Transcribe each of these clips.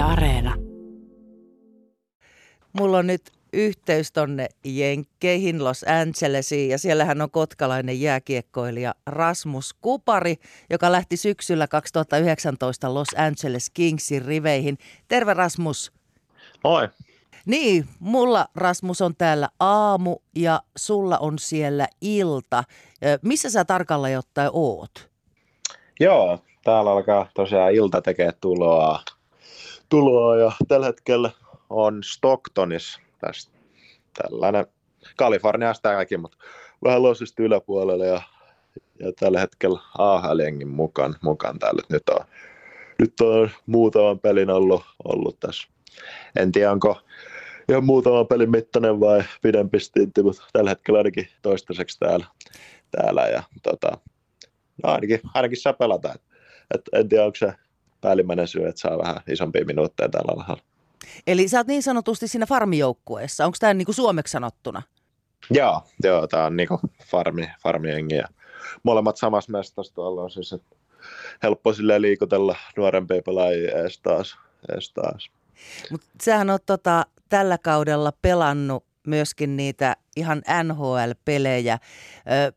Yle Areena. Mulla on nyt yhteys tonne Jenkkeihin, Los Angelesiin ja siellähän on kotkalainen jääkiekkoilija Rasmus Kupari, joka lähti syksyllä 2019 Los Angeles Kingsin riveihin. Terve Rasmus. Moi. Niin, mulla Rasmus on täällä aamu ja sulla on siellä ilta. Missä sä tarkalleen ottaen oot? Joo, täällä alkaa tosiaan ilta tekee tuloa, tuloa ja tällä hetkellä on Stocktonissa tästä tällainen Kaliforniasta tämäkin, mutta vähän losista yläpuolella ja, ja tällä hetkellä AHL-jengin mukaan, mukaan täällä. Nyt on, nyt on muutaman pelin ollut, ollut tässä. En tiedä, onko ihan muutaman pelin mittainen vai pidempi stintti, mutta tällä hetkellä ainakin toistaiseksi täällä. täällä ja, tota, no ainakin, ainakin saa pelata. Et, et en tiedä, onko se päällimmäinen syy, että saa vähän isompia minuutteja täällä alhaalla. Eli sä oot niin sanotusti siinä farmijoukkueessa. Onko tämä niinku suomeksi sanottuna? Joo, joo tämä on niinku farmi, farmiengi ja molemmat samassa mestassa tuolla on siis, että helppo sille liikutella nuorempia pelaajia edes taas. Edes taas. Mut sähän on tota, tällä kaudella pelannut myöskin niitä ihan NHL-pelejä.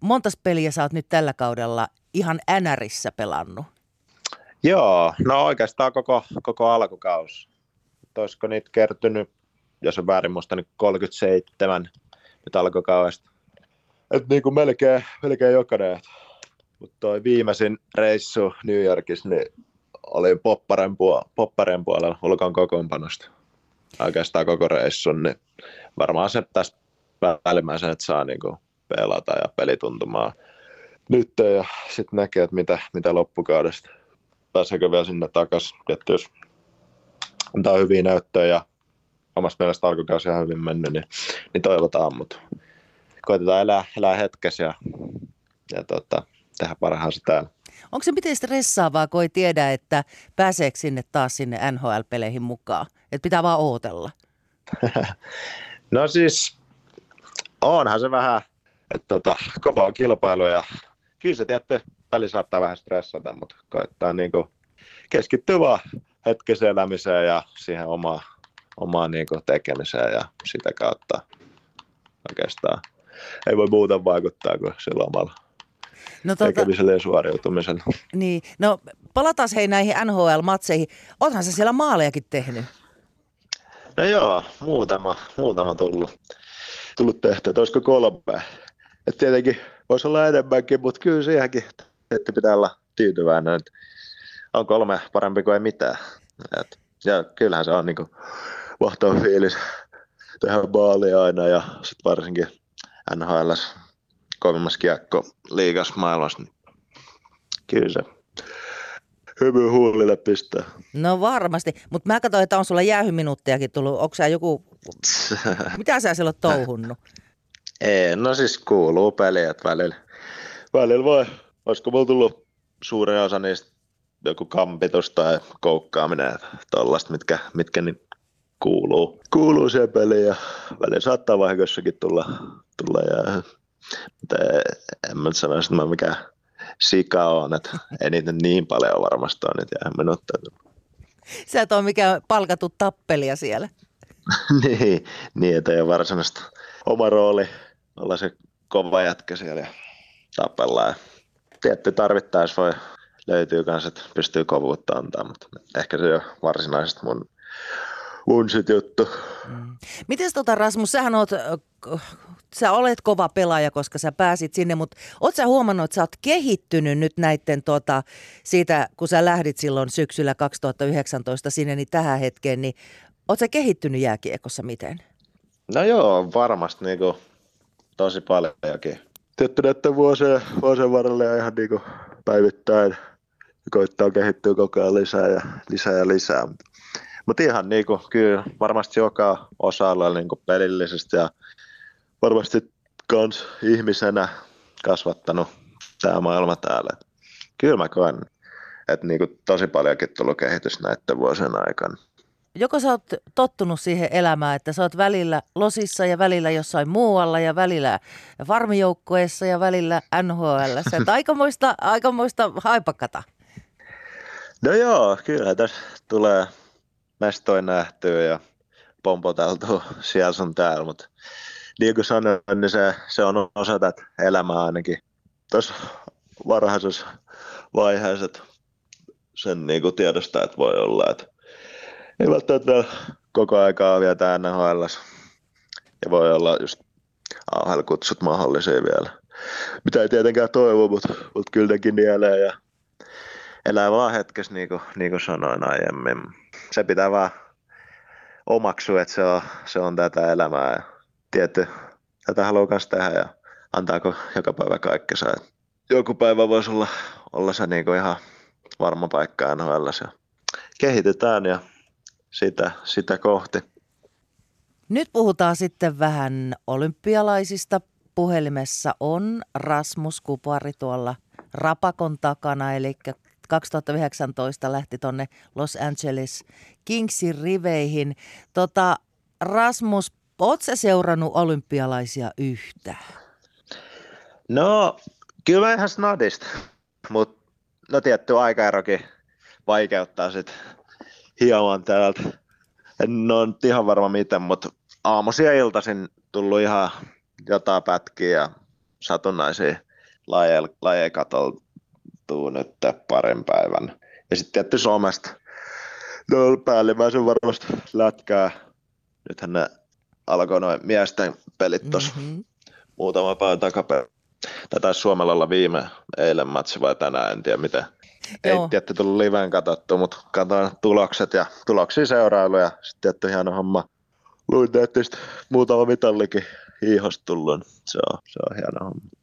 montas peliä sä oot nyt tällä kaudella ihan NRissä pelannut? Joo, no oikeastaan koko, koko alkukausi olisiko niitä kertynyt, jos on väärin muista, niin 37 nyt alkukaudesta. Et niin kuin melkein, melkein jokainen. Mutta toi viimeisin reissu New Yorkissa, niin oli popparen, puol- popparen puolella ulkon kokoonpanosta. Oikeastaan koko reissun, niin varmaan se tässä välimmäisen, että saa niinku pelata ja pelituntumaa nyt ja sitten näkee, että mitä, mitä loppukaudesta. Pääseekö vielä sinne takaisin, että jos antaa hyviä näyttöjä ja omasta mielestä alkukausi ihan hyvin mennyt, niin, niin toivotaan, mutta koitetaan elää, elää hetkessä ja, ja tota, tehdä parhaansa täällä. Onko se miten stressaavaa, kun ei tiedä, että pääseekö sinne taas sinne NHL-peleihin mukaan? Että pitää vaan ootella. no siis, onhan se vähän, että tota, kovaa kilpailu ja kyllä se tietty väli saattaa vähän stressata, mutta koittaa niinku keskittyä vaan hetkessä elämiseen ja siihen omaan, omaan niin kuin tekemiseen ja sitä kautta oikeastaan ei voi muuta vaikuttaa kuin sillä omalla no, tuota, tekemisellä ja suoriutumisella. Niin, no palataan hei näihin NHL-matseihin. Oothan sä siellä maalejakin tehnyt? No joo, muutama, muutama tullut, tullut tehtyä. Olisiko kolme? Et tietenkin voisi olla enemmänkin, mutta kyllä siihenkin että pitää olla tyytyväinen. Että on kolme parempi kuin ei mitään. Et, ja kyllähän se on niin mahtava fiilis tehdä maalia aina ja sitten varsinkin NHL kovimmassa kiekko liigas maailmassa, niin kyllä se hymy huulille pistää. No varmasti, mutta mä katsoin, että on sulla jäähyminuuttejakin tullut. Onko sä joku, mitä sä siellä touhunnut? Ei, no siis kuuluu peli, että välillä, välillä voi, olisiko mulla tullut suurin osa niistä joku kampitus tai koukkaaminen, tuollaista, mitkä, mitkä niin kuuluu, kuuluu siihen peliin ja välillä saattaa vahingossakin tulla, tulla ja mutta en mä sano, että mä mikään sika on, että ei niitä niin paljon varmasti ole niitä minuutteja. Sä et ole mikään palkattu tappelia siellä. niin, niin, että ei ole varsinaista oma rooli olla se kova jätkä siellä ja tapella. Ja tietty tarvittaessa voi löytyy myös, että pystyy kovuutta antaa, mutta ehkä se on varsinaisesti mun, mun sit juttu. Mm. Miten tota Rasmus, sähän oot, sä olet kova pelaaja, koska sä pääsit sinne, mutta oot sä huomannut, että sä oot kehittynyt nyt näiden tota, siitä, kun sä lähdit silloin syksyllä 2019 sinne, niin tähän hetkeen, niin oot sä kehittynyt jääkiekossa miten? No joo, varmasti niin kuin, tosi paljonkin. Tietty näiden vuosien, vuosien varrella ja ihan niin kuin, päivittäin koittaa kehittyä koko ajan lisää ja lisää ja lisää. Mutta ihan niin kuin, kyllä varmasti joka osalla niin kuin pelillisesti ja varmasti kans ihmisenä kasvattanut tämä maailma täällä. Kyllä mä koen, että niin kuin tosi paljonkin tullut kehitys näiden vuosien aikana. Joko sä oot tottunut siihen elämään, että sä oot välillä losissa ja välillä jossain muualla ja välillä farmijoukkoessa ja välillä NHL. Että aikamoista, aikamoista haipakata. No joo, kyllä tässä tulee mestoin nähtyä ja pompoteltu siellä sun täällä, mutta niin kuin sanoin, niin se, se on osa tätä elämää ainakin tuossa varhaisessa vaiheessa, sen niin kuin tiedostaa, että voi olla, että ei välttämättä koko aikaa vietä NHL ja voi olla just AHL-kutsut mahdollisia vielä. Mitä ei tietenkään toivo, mutta, mutta kyllä nekin nielee ja elää vaan hetkessä, niin kuin, niin kuin sanoin aiemmin. Se pitää vaan omaksua, että se on, se on tätä elämää ja tietty, tätä haluaa myös tehdä ja antaako joka päivä kaikkensa. Joku päivä voisi olla, olla se niin kuin ihan varma paikka NHL ja kehitetään ja sitä, sitä kohti. Nyt puhutaan sitten vähän olympialaisista. Puhelimessa on Rasmus Kupari tuolla Rapakon takana, eli 2019 lähti tuonne Los Angeles Kingsin riveihin. Tota, Rasmus, ootko seurannut olympialaisia yhtään? No, kyllä ihan snadista, mutta no tietty aikaerokin vaikeuttaa sitten hieman täältä. En ole ihan varma miten, mutta aamuisin ja iltaisin tullut ihan jotain pätkiä ja satunnaisia lajeja, lajeja katoltuu nyt parin päivän. Ja sitten tietty somesta. No päällimmäisen varmasti lätkää. Nythän ne alkoi noin miesten pelit tuossa mm-hmm. muutama päivä takaperin. Tai taisi Suomella olla viime eilen matsi vai tänään, en tiedä miten. Ei tietty tullut liveen katsottu, mutta katsoin tulokset ja tuloksia seurailu ja sitten tietty hieno homma. Luin netistä muutama mitallikin hiihosta tullut. Se on, se on hieno homma.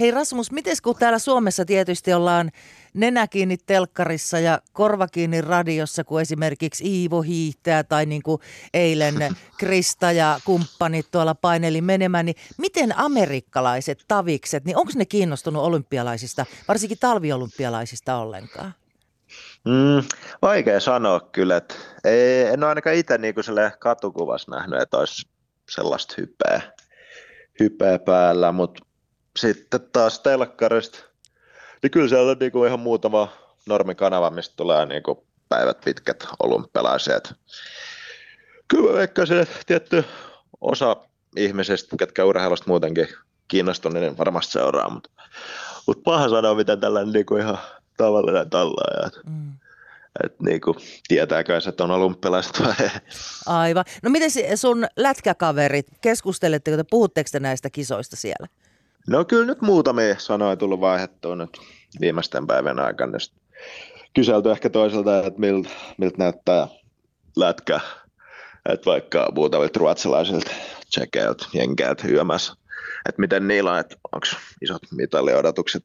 Hei Rasmus, miten kun täällä Suomessa tietysti ollaan nenä kiinni telkkarissa ja korva kiinni radiossa, kun esimerkiksi Iivo hiihtää tai niin kuin eilen Krista ja kumppanit tuolla paineli menemään, niin miten amerikkalaiset tavikset, niin onko ne kiinnostunut olympialaisista, varsinkin talviolympialaisista ollenkaan? Mm, vaikea sanoa kyllä, että ei, en ole ainakaan itse niin kuin katukuvassa nähnyt, että olisi sellaista hypeä, hypeä päällä, mutta sitten taas telkkarista, niin kyllä siellä on niinku ihan muutama normikanava, mistä tulee niinku päivät pitkät olympialaiset. Kyllä mä veikkaisin, että tietty osa ihmisistä, ketkä urheilusta muutenkin kiinnostuneet, niin varmasti seuraa, mutta, mutta paha sanoa, miten tällainen niinku ihan tavallinen tallaaja. Mm. Että niinku, tietääkö että on olympialaiset vai ei. Aivan. No miten sun lätkäkaverit, keskusteletteko te, puhutteko te näistä kisoista siellä? No kyllä nyt muutamia sanoja tullut vaihdettua nyt viimeisten päivän aikana. Kyselty ehkä toiselta, että miltä, miltä näyttää lätkä. Että vaikka muutamilta ruotsalaisilta, tsekeiltä, jenkeiltä, YMS. Että miten niillä on, että onko isot mitaliodotukset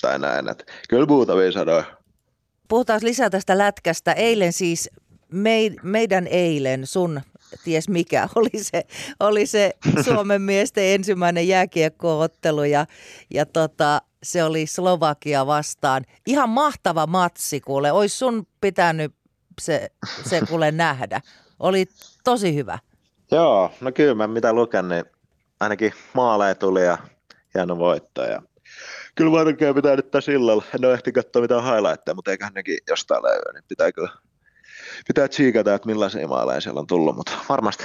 tai näin. Että kyllä muutamia sanoja. Puhutaan lisää tästä lätkästä. Eilen siis meidän eilen, sun ties mikä, oli se, oli se Suomen miesten ensimmäinen jääkiekkoottelu ja, ja tota, se oli Slovakia vastaan. Ihan mahtava matsi kuule, olisi sun pitänyt se, se kuule nähdä. Oli tosi hyvä. Joo, no kyllä mä mitä luken, niin ainakin maaleja tuli ja hieno voitto. Ja kyllä varmaan pitää nyt tässä illalla. En ole ehti katsoa mitään highlightteja, mutta eiköhän nekin jostain löydy, niin pitää kyllä pitää tsiikata, että millaisia maaleja siellä on tullut, mutta varmasti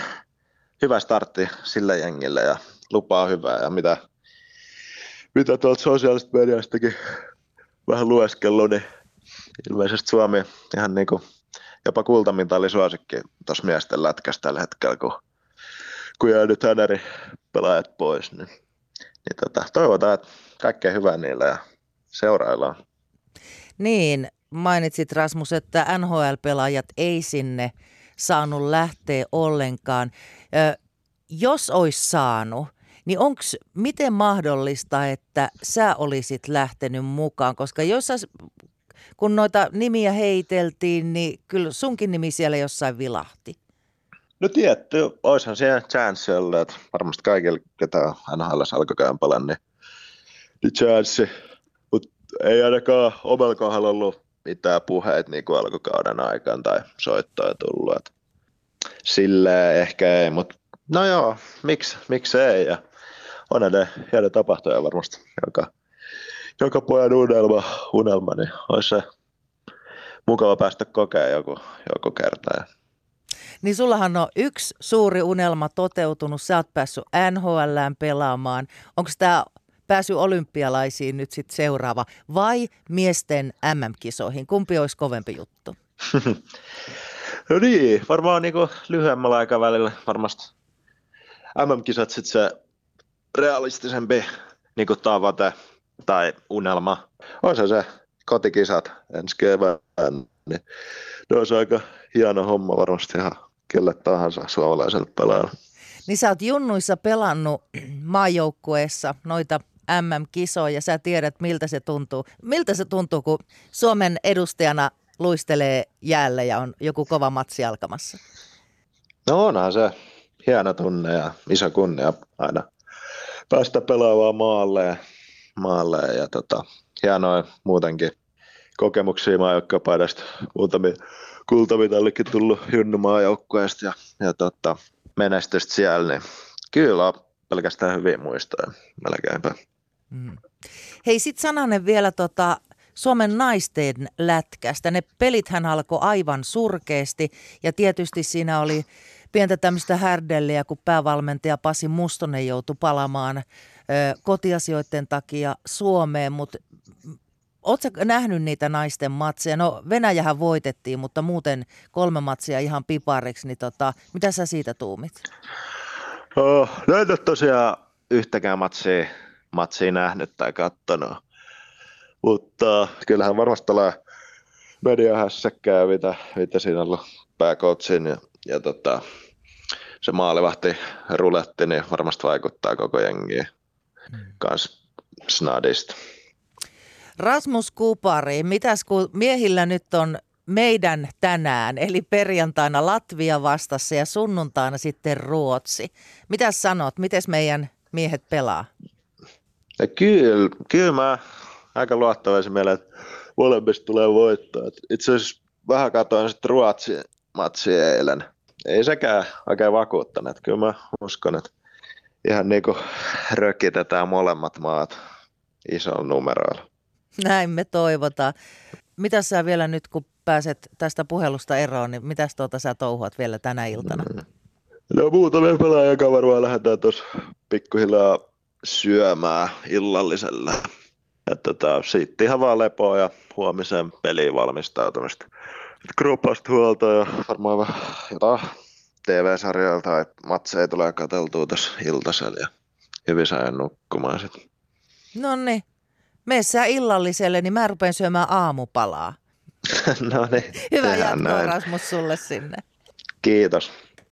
hyvä startti sillä jengillä ja lupaa hyvää ja mitä, mitä tuolta sosiaalisesta mediastakin vähän lueskellut, niin ilmeisesti Suomi ihan niin kuin jopa kultamitali suosikki tuossa miesten lätkässä tällä hetkellä, kun, kun jää nyt häneri pelaajat pois, niin, niin tota, toivotaan, että kaikkea hyvää niillä ja seuraillaan. Niin, mainitsit Rasmus, että NHL-pelaajat ei sinne saanut lähteä ollenkaan. jos olisi saanut, niin onko miten mahdollista, että sä olisit lähtenyt mukaan? Koska jos sä, kun noita nimiä heiteltiin, niin kyllä sunkin nimi siellä jossain vilahti. No tietty, olisihan siellä chance ollut, että varmasti kaikille, ketä NHL alkoi niin, niin chance. Mutta ei ainakaan omalla kohdalla ollut mitään puheita niin kuin alkukauden aikaan tai soittoja tullut. Silleen ehkä ei, mutta no joo, miksi, miksi ei. Ja on ne hieno tapahtuja varmasti, joka, joka pojan unelma, unelma, niin olisi se mukava päästä kokea joku, joku kerta. Ja Niin sullahan on yksi suuri unelma toteutunut. Sä oot päässyt NHLään pelaamaan. Onko tämä pääsy olympialaisiin nyt sitten seuraava vai miesten MM-kisoihin? Kumpi olisi kovempi juttu? no niin, varmaan niin lyhyemmällä aikavälillä varmasti MM-kisat sitten se realistisempi niin tavoite tai unelma. On se se kotikisat ensi kevään, niin ne olisi aika hieno homma varmasti ihan kelle tahansa suomalaiselle pelaajalle. Niin sä oot junnuissa pelannut maajoukkueessa noita MM-kisoja, sä tiedät miltä se tuntuu. Miltä se tuntuu, kun Suomen edustajana luistelee jäälle ja on joku kova matsi alkamassa? No onhan se hieno tunne ja iso kunnia aina päästä pelaamaan maalle ja, maalle ja tota, hienoa muutenkin kokemuksia maajoukkuepaidasta. Muutamia kultamitallikin tullut junnumaan joukkueesta ja, ja tota, menestystä siellä, niin kyllä pelkästään hyviä muistoja melkeinpä. Mm. Hei, sit sananen vielä tota, Suomen naisten lätkästä. Ne pelithän alkoi aivan surkeasti ja tietysti siinä oli pientä tämmöistä härdelliä, kun päävalmentaja Pasi Mustonen joutui palamaan ö, kotiasioiden takia Suomeen, mutta Oletko nähnyt niitä naisten matseja? No Venäjähän voitettiin, mutta muuten kolme matsia ihan pipariksi, niin tota, mitä sä siitä tuumit? Oh, no en ole tosiaan yhtäkään matsia, matsia nähnyt tai katsonut, mutta kyllähän varmasti tulee mediahässäkkää, mitä, mitä siinä on ollut pääkoutsin ja, ja tota, se maalivahti ruletti, niin varmasti vaikuttaa koko jengiin mm. kans snadista. Rasmus Kupari, mitäs kun miehillä nyt on meidän tänään, eli perjantaina Latvia vastassa ja sunnuntaina sitten Ruotsi. Mitä sanot, miten meidän miehet pelaa? Ja kyllä, kyllä mä aika luottavaisen mieleen, että molemmista tulee voittaa. Itse asiassa vähän katsoin sitten Ruotsin matsi eilen. Ei sekään oikein vakuuttanut. Kyllä mä uskon, että ihan niin kuin rökitetään molemmat maat isolla numeroilla. Näin me toivotaan. Mitä sä vielä nyt, kun pääset tästä puhelusta eroon, niin mitäs tuota sä touhuat vielä tänä iltana? Mm. No muutamia pelaajia varmaan lähdetään tuossa pikkuhiljaa syömään illallisella. Että tota, sitten ihan vaan lepoa ja huomisen peliin valmistautumista. Gruppasta huolta ja varmaan vähän jotain TV-sarjoja tai matseja tulee katseltua tässä iltasella ja hyvin saa nukkumaan sitten. No niin, mene sä illalliselle, niin mä rupean syömään aamupalaa. no niin. Hyvä jatkoa Rasmus sulle sinne. Kiitos.